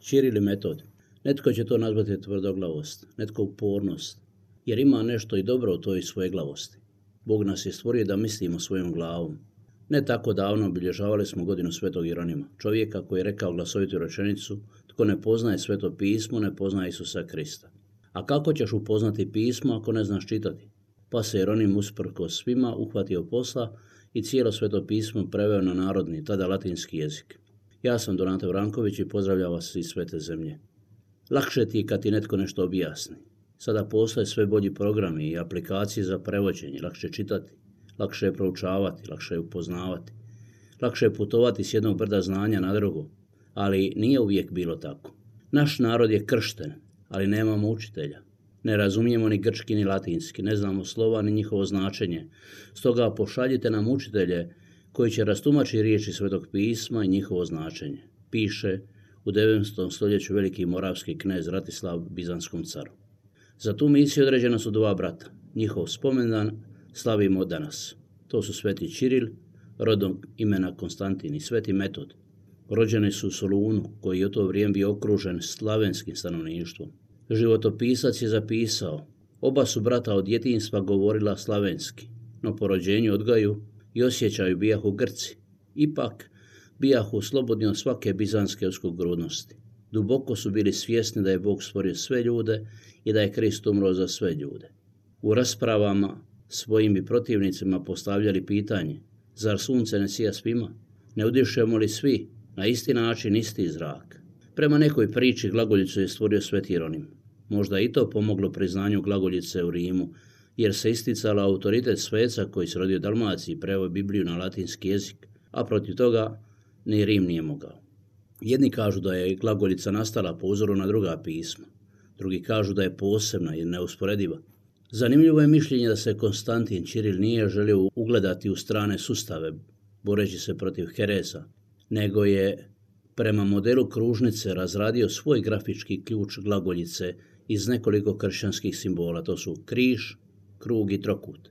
Čirili metod. Netko će to nazvati tvrdoglavost, netko upornost, jer ima nešto i dobro u toj svoje glavosti. Bog nas je stvorio da mislimo svojom glavom. Ne tako davno obilježavali smo godinu svetog Jeronima, čovjeka koji je rekao glasovitu rečenicu tko ne poznaje sveto pismo, ne poznaje Isusa Krista. A kako ćeš upoznati pismo ako ne znaš čitati? Pa se Jeronim usprko svima uhvatio posla i cijelo sveto pismo preveo na narodni, tada latinski jezik. Ja sam Donate Vranković i pozdravljam vas iz svete zemlje. Lakše ti je kad ti netko nešto objasni. Sada postoje sve bolji programi i aplikacije za prevođenje, lakše čitati, lakše je proučavati, lakše je upoznavati. Lakše je putovati s jednog brda znanja na drugo, ali nije uvijek bilo tako. Naš narod je kršten, ali nemamo učitelja. Ne razumijemo ni grčki ni latinski, ne znamo slova ni njihovo značenje. Stoga pošaljite nam učitelje koji će rastumačiti riječi Svetog pisma i njihovo značenje. Piše u 9. stoljeću veliki moravski knez Ratislav Bizanskom caru. Za tu misiju određena su dva brata. Njihov spomendan slavimo danas. To su Sveti Čiril, rodom imena Konstantin i Sveti Metod. Rođeni su u Solunu, koji je u to vrijeme bio okružen slavenskim stanovništvom. Životopisac je zapisao, oba su brata od djetinstva govorila slavenski, no po rođenju odgaju i osjećaju bijahu Grci. Ipak, bijahu slobodni od svake bizanske uskogrudnosti. Duboko su bili svjesni da je Bog stvorio sve ljude i da je Krist umro za sve ljude. U raspravama svojim bi protivnicima postavljali pitanje, zar sunce ne sija svima? Ne udišemo li svi na isti način isti zrak? Prema nekoj priči glagoljicu je stvorio Sveti Jeronim. Možda i to pomoglo priznanju glagoljice u Rimu, jer se isticala autoritet sveca koji se rodio u Dalmaciji i prevoj Bibliju na latinski jezik, a protiv toga ni Rim nije mogao. Jedni kažu da je glagoljica nastala po uzoru na druga pisma, drugi kažu da je posebna i neusporediva. Zanimljivo je mišljenje da se Konstantin Čiril nije želio ugledati u strane sustave, boreći se protiv Heresa, nego je prema modelu kružnice razradio svoj grafički ključ glagoljice iz nekoliko kršćanskih simbola. To su križ, krug i trokut.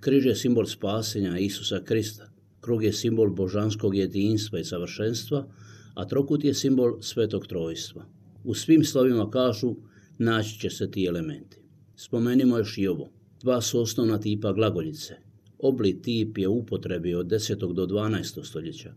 Križ je simbol spasenja Isusa Krista. Krug je simbol božanskog jedinstva i savršenstva, a trokut je simbol svetog trojstva. U svim slovima kažu naći će se ti elementi. Spomenimo još i ovo. Dva su osnovna tipa glagoljice. Obli tip je upotrebi od 10. do 12. stoljeća.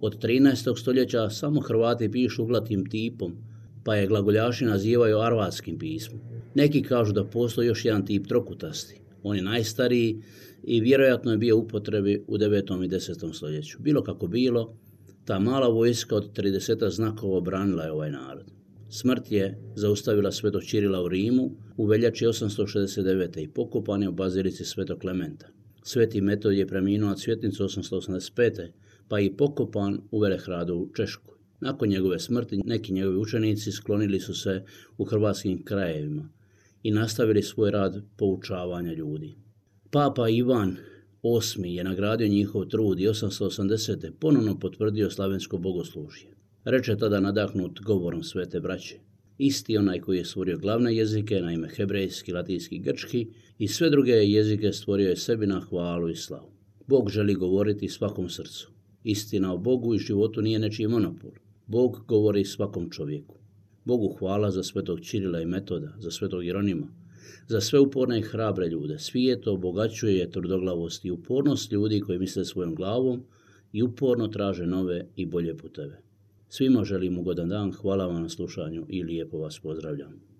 Od 13. stoljeća samo Hrvati pišu uglatim tipom, pa je glagoljaši nazivaju arvatskim pismom. Neki kažu da postoji još jedan tip trokutasti. On je najstariji i vjerojatno je bio upotrebi u 9. i 10. stoljeću. Bilo kako bilo, ta mala vojska od 30 znakova obranila je ovaj narod. Smrt je zaustavila svetog Čirila u Rimu u veljači 869. i pokopan je u bazilici svetog Klementa. Sveti Metod je preminuo od svjetnicu 885. pa i pokopan u Velehradu u Češkoj. Nakon njegove smrti neki njegovi učenici sklonili su se u hrvatskim krajevima i nastavili svoj rad poučavanja ljudi. Papa Ivan VIII je nagradio njihov trud i 880. ponovno potvrdio slavensko bogoslužje. Reče tada nadahnut govorom svete braće. Isti onaj koji je stvorio glavne jezike, naime hebrejski, latinski, grčki i sve druge jezike stvorio je sebi na hvalu i slavu. Bog želi govoriti svakom srcu. Istina o Bogu i životu nije nečiji monopol. Bog govori svakom čovjeku. Bogu hvala za svetog Čirila i Metoda, za svetog Jeronima, za sve uporne i hrabre ljude. Svijet obogaćuje tvrdoglavost i upornost ljudi koji misle svojom glavom i uporno traže nove i bolje puteve. Svima želim ugodan dan, hvala vam na slušanju i lijepo vas pozdravljam.